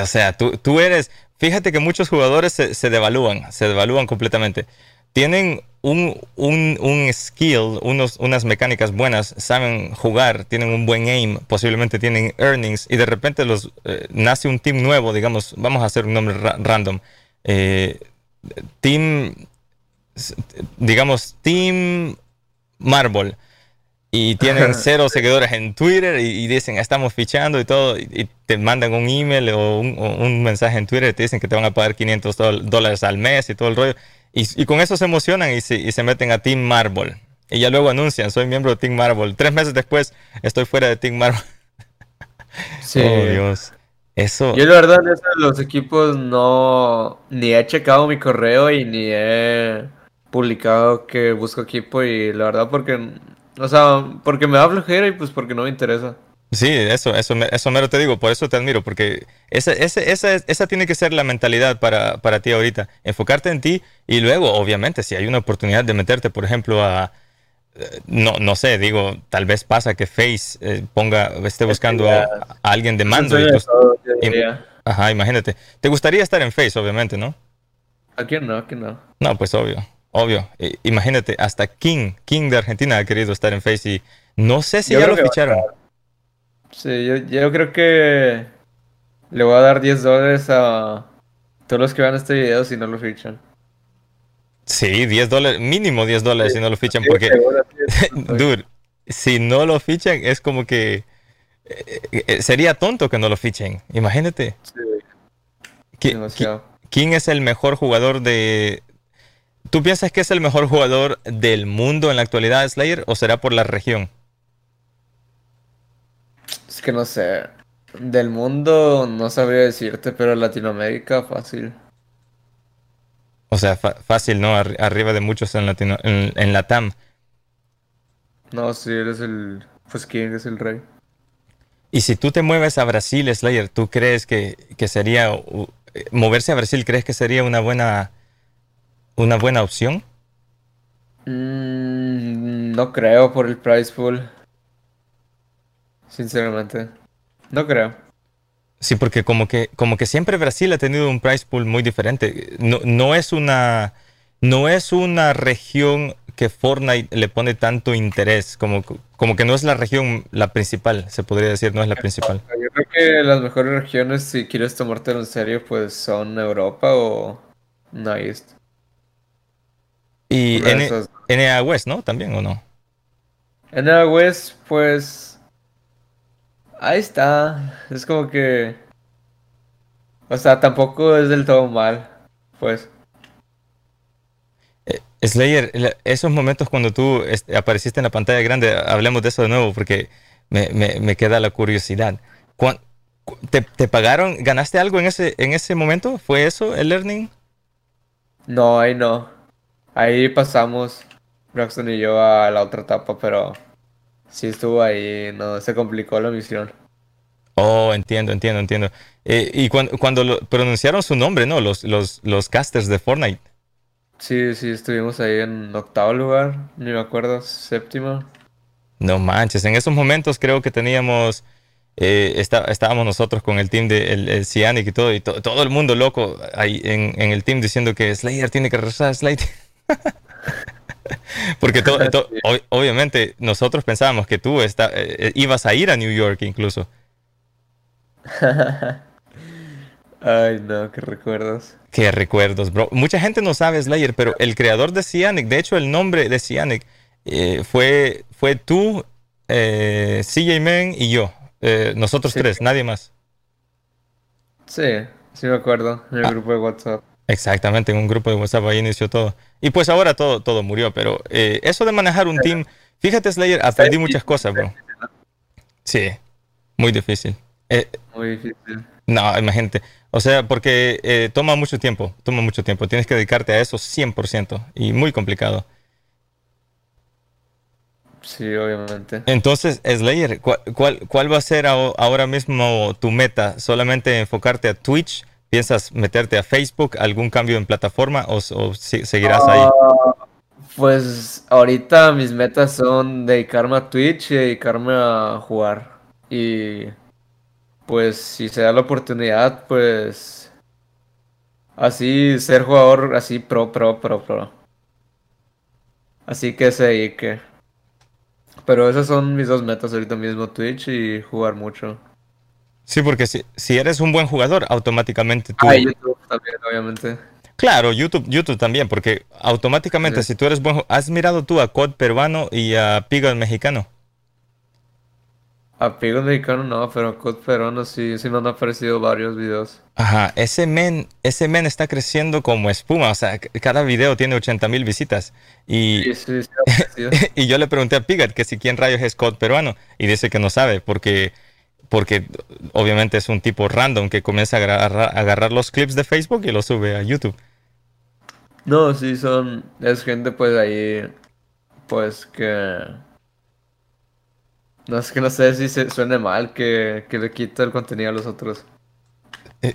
O sea, tú, tú eres, Fíjate que muchos jugadores se, devalúan, se devalúan completamente. Tienen un, un, skill, unos, unas mecánicas buenas, saben jugar, tienen un buen aim, posiblemente tienen earnings y de repente los eh, nace un team nuevo, digamos, vamos a hacer un nombre random. Eh, team, digamos, Team Marble y tienen cero seguidores en Twitter y, dicen estamos fichando y todo y, te mandan un email o un, mensaje en Twitter y te dicen que te van a pagar 500 dólares al mes y todo el rollo. Y, con eso se emocionan y se, meten a Team Marvel. Y ya luego anuncian soy miembro de Team Marvel tres meses después estoy fuera de Team Marvel sí. oh Dios. Eso yo la verdad en los equipos no ni he checado mi correo y ni he publicado que busco equipo y la verdad porque o sea, porque me da flojera y pues porque no me interesa. Sí, eso, eso, eso mero te digo, por eso te admiro, porque esa, esa, esa, esa tiene que ser la mentalidad para, para ti ahorita, enfocarte en ti y luego, obviamente, si hay una oportunidad de meterte, por ejemplo, a, eh, no, no sé, digo, tal vez pasa que Face eh, ponga, esté buscando a, alguien de mando. Y ajá, imagínate. ¿Te gustaría estar en Face, obviamente, no? Aquí no, aquí no. No, pues obvio. Obvio, eh, imagínate, hasta King, King de Argentina ha querido estar en Face y no sé si ya lo ficharon. Sí, yo, creo que le voy a dar 10 dólares a todos los que vean este video si no lo fichan. Sí, 10 dólares, mínimo 10 dólares si no lo fichan, porque, dude, si no lo fichan es como que eh, eh, sería tonto que no lo fichen, imagínate. Sí. ¿Quién es el mejor jugador de, ¿Tú piensas que es el mejor jugador del mundo en la actualidad, Slayer, o será por la región? Es que no sé. Del mundo no sabría decirte, pero Latinoamérica fácil. O sea, fácil, ¿no? arriba de muchos en, Latino en, la TAM. No, sí, eres el... Pues quién es el rey. Y si tú te mueves a Brasil, Slayer, ¿tú crees que, sería... moverse a Brasil, ¿crees que sería una buena... una buena opción? Mm, no creo por el price pool. Sinceramente. No creo. Sí, porque como que, como que siempre Brasil ha tenido un price pool muy diferente. No, no, es una, no es una región que Fortnite le pone tanto interés, como, como que no es la región la principal, se podría decir, no es la principal. Yo creo que las mejores regiones, si quieres tomártelo en serio, pues son Europa o Nice. Y NA West, ¿no? También, ¿o no? NA West, pues Ahí está. Es como que. O sea, tampoco es del todo mal. Pues. Eh, Slayer, esos momentos cuando tú apareciste en la pantalla grande, hablemos de eso de nuevo porque me, queda la curiosidad. Te, ¿Te, pagaron? ¿Ganaste algo en ese, en ese momento? ¿Fue eso el learning? No, ahí no. Ahí pasamos, Braxton y yo, a la otra etapa, pero sí estuvo ahí, no, se complicó la misión. Oh, entiendo, entiendo, entiendo. Eh, y cuando, cuando pronunciaron su nombre, ¿no? Los, los, los casters de Fortnite. Sí, sí, estuvimos ahí en octavo lugar, ni me acuerdo, séptimo. No manches, en esos momentos creo que teníamos, eh, estábamos nosotros con el team de el, Cianic y todo, y todo el mundo loco ahí en, en, el team diciendo que Slayer tiene que regresar, Slayer. Porque obviamente nosotros pensábamos que tú está, eh, ibas a ir a New York incluso. Ay, no, qué recuerdos. Qué recuerdos, bro. Mucha gente no sabe Slayer, pero el creador de Cyanic, de hecho el nombre de Cyanic eh, fue, fue tú, eh, CJ Man y yo. nosotros tres, nadie más. Sí, sí me acuerdo, en el ah. grupo de WhatsApp. Exactamente, en un grupo de WhatsApp ahí inició todo. Y pues ahora todo, todo murió, pero eh, eso de manejar un team, fíjate Slayer, aprendí muchas cosas, bro. Sí, muy difícil. Eh, muy difícil. No, imagínate. O sea, porque eh, toma mucho tiempo, toma mucho tiempo. Tienes que dedicarte a eso 100% y muy complicado. Sí, obviamente. Entonces, Slayer, ¿cuál, cuál, cuál va a ser ahora mismo tu meta? ¿Solamente enfocarte a Twitch? ¿Piensas meterte a Facebook? ¿Algún cambio en plataforma o, seguirás ahí? Ah, pues ahorita mis metas son dedicarme a Twitch y dedicarme a jugar. Y pues si se da la oportunidad, pues así ser jugador así pro, pro, pro, pro. Así que se dedique. Pero esas son mis dos metas ahorita mismo, Twitch y jugar mucho. Sí, porque si, si eres un buen jugador, automáticamente tú... Ah, YouTube también, obviamente. Claro, YouTube, YouTube también, porque automáticamente si tú eres buen ¿Has mirado tú a COD peruano y a Pigot mexicano? A Pigot mexicano no, pero a COD peruano sí, sí me han aparecido varios videos. Ajá, ese men, ese men está creciendo como espuma, o sea, cada video tiene 80 mil visitas. Y, sí, sí, sí, y yo le pregunté a Pigot que si quién rayos es COD peruano, y dice que no sabe, porque porque obviamente es un tipo random que comienza a agarrar, los clips de Facebook y los sube a YouTube. No, sí, son. Es gente, pues ahí. Pues que. No es que no sé si se suene mal que, le quita el contenido a los otros.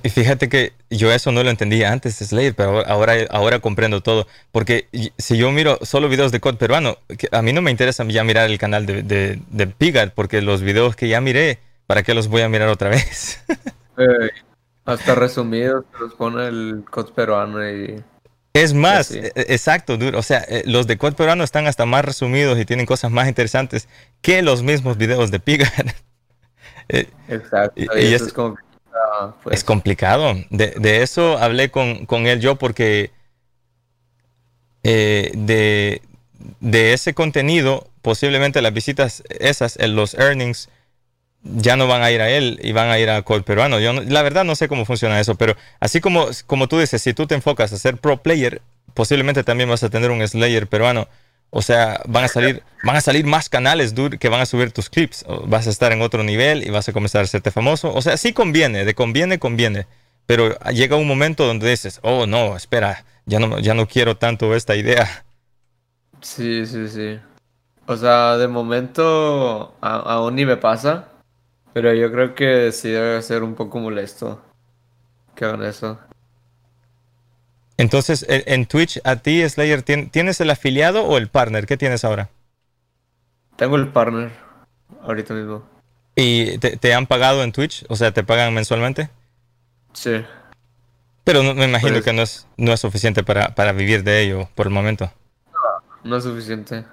Y fíjate que yo eso no lo entendía antes, Slade, pero ahora, ahora comprendo todo. Porque si yo miro solo videos de COD peruano, a mí no me interesa ya mirar el canal de, de, de Pigat, porque los videos que ya miré ¿Para qué los voy a mirar otra vez? hasta resumidos los pone el COD peruano y... Es más, e, exacto, duro. O sea, eh, los de COD peruano están hasta más resumidos y tienen cosas más interesantes que los mismos videos de Pigar. Eh, exacto, y, eso es, como, pues. es complicado. De, eso hablé con, él yo porque eh, de, de ese contenido, posiblemente las visitas esas, los earnings, ya no van a ir a él y van a ir a Code Peruano. Yo la verdad no sé cómo funciona eso, pero así como, como tú dices, si tú te enfocas a ser pro player, posiblemente también vas a tener un Slayer peruano. O sea, van a salir, van a salir más canales que van a subir tus clips. Vas a estar en otro nivel y vas a comenzar a hacerte famoso. O sea, sí conviene, de conviene, conviene. Pero llega un momento donde dices, oh no, espera, ya no, ya no quiero tanto esta idea. Sí, sí, sí. O sea, de momento aún ni me pasa, pero yo creo que sí debe ser un poco molesto que hagan eso. Entonces, en, Twitch, a ti, Slayer, ¿tienes el afiliado o el partner? ¿Qué tienes ahora? Tengo el partner, ahorita mismo. ¿Y te, han pagado en Twitch? O sea, ¿te pagan mensualmente? Sí. Pero me imagino pues que no es, no es suficiente para, para vivir de ello por el momento. No, no es suficiente.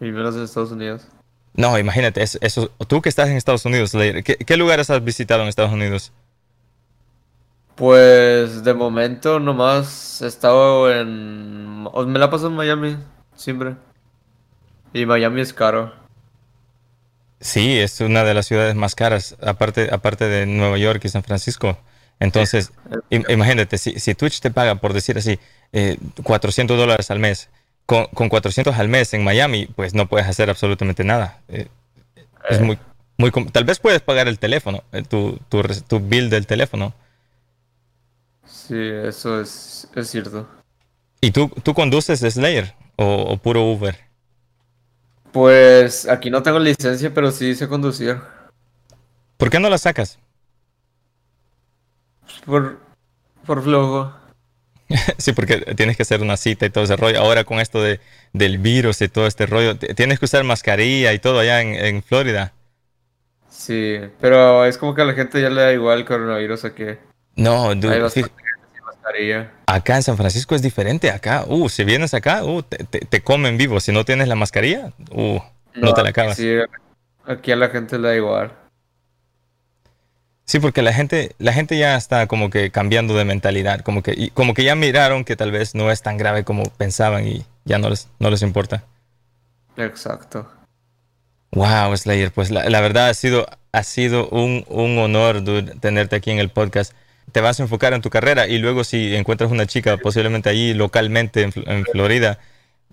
Y menos en Estados Unidos. No, imagínate, eso, tú que estás en Estados Unidos, ¿qué lugares has visitado en Estados Unidos? Pues de momento nomás he estado en... Me la paso en Miami, siempre. Y Miami es caro. Sí, es una de las ciudades más caras, aparte, aparte de Nueva York y San Francisco. Entonces, imagínate, si, si, Twitch te paga, por decir así, 400 eh, dólares al mes, con, con, 400 al mes en Miami, pues no puedes hacer absolutamente nada. Eh, es eh. muy, muy... Tal vez puedes pagar el teléfono, tu, tu, tu bill del teléfono, Sí, eso es, es cierto. ¿Y tú, tú conduces Slayer o, puro Uber? Pues aquí no tengo licencia, pero sí sé conducir. ¿Por qué no la sacas? Por, por flojo. sí, porque tienes que hacer una cita y todo ese rollo. Ahora con esto de, del virus y todo este rollo, tienes que usar mascarilla y todo allá en, en Florida. Sí, pero es como que a la gente ya le da igual el coronavirus a que... No, dude, Acá en San Francisco es diferente. Acá, uh, si vienes acá, uh, te, comen vivo. Si no tienes la mascarilla, uh, no, te la acabas. Sí, aquí a la gente le da igual. Sí, porque la gente, la gente ya está como que cambiando de mentalidad, como que, como que ya miraron que tal vez no es tan grave como pensaban y ya no les, no les importa. Exacto. Wow, Slayer, pues la, verdad ha sido, ha sido un, un honor tenerte aquí en el podcast te vas a enfocar en tu carrera y luego si encuentras una chica posiblemente allí localmente en, Florida,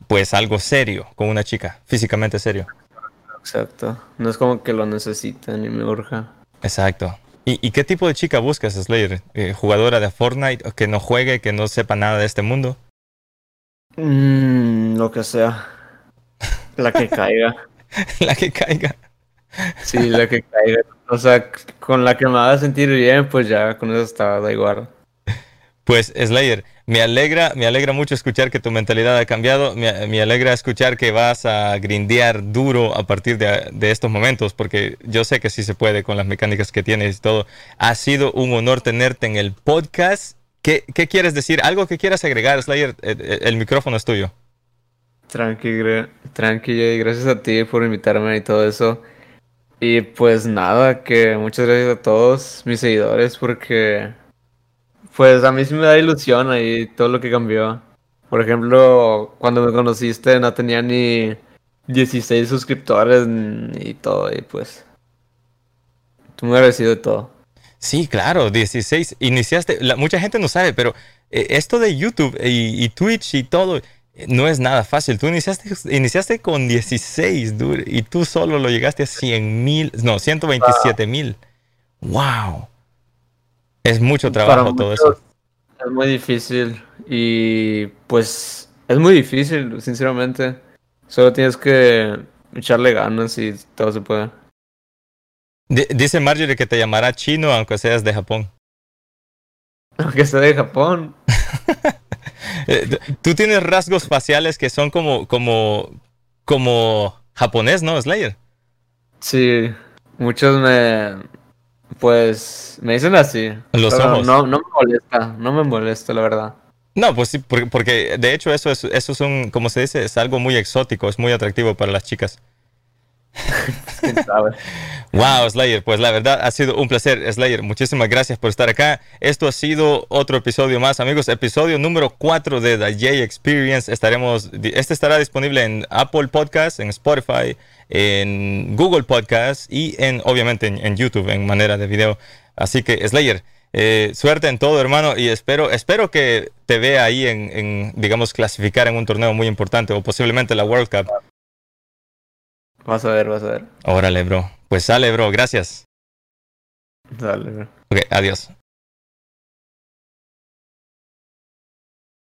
pues algo serio con una chica, físicamente serio. Exacto. No es como que lo necesiten ni me urja. Exacto. ¿Y, qué tipo de chica buscas, Slayer? Eh, ¿Jugadora de Fortnite que no juegue, que no sepa nada de este mundo? Mm, lo que sea. La que caiga. la que caiga. Sí, la que caiga. O sea, con la que me haga sentir bien, pues ya con eso está, da igual. Pues Slayer, me alegra, me alegra mucho escuchar que tu mentalidad ha cambiado, me, alegra escuchar que vas a grindear duro a partir de, estos momentos, porque yo sé que sí se puede con las mecánicas que tienes y todo. Ha sido un honor tenerte en el podcast. ¿Qué, quieres decir? ¿Algo que quieras agregar, Slayer? El, eh, eh, el micrófono es tuyo. Tranqui, tranqui, gracias a ti por invitarme y todo eso. Y pues nada, que muchas gracias a todos mis seguidores porque pues a mí sí me da ilusión ahí todo lo que cambió. Por ejemplo, cuando me conociste no tenía ni 16 suscriptores y todo y pues tú me agradecido de todo. Sí, claro, 16. Iniciaste, mucha gente no sabe, pero eh, esto de YouTube y Twitch y todo, no es nada fácil. Tú iniciaste, iniciaste con 16, dude, y tú solo lo llegaste a 100 mil, no, 127 mil. ¡Wow! Es mucho trabajo todo eso. Es muy difícil y pues es muy difícil, sinceramente. Solo tienes que echarle ganas y todo se puede. dice Marjorie que te llamará chino aunque seas de Japón. Aunque sea de Japón. Eh, tú tienes rasgos faciales que son como, como, como japonés, ¿no, Slayer? Sí, muchos me, pues, me dicen así. Los ojos. No, no me molesta, no me molesta, la verdad. No, pues sí, porque, de hecho eso es, eso es un, como se dice, es algo muy exótico, es muy atractivo para las chicas. Wow, Slayer, pues la verdad ha sido un placer, Slayer. Muchísimas gracias por estar acá. Esto ha sido otro episodio más, amigos. Episodio número 4 de The J Experience. Estaremos, este estará disponible en Apple Podcasts, en Spotify, en Google Podcasts y en, obviamente, en, YouTube en manera de video. Así que, Slayer, eh, suerte en todo, hermano, y espero, espero que te vea ahí en, en, digamos, clasificar en un torneo muy importante o posiblemente la World Cup. Vas a ver, vas a ver. Órale, bro. Pues sale, bro. Gracias. Dale, bro. Ok, adiós.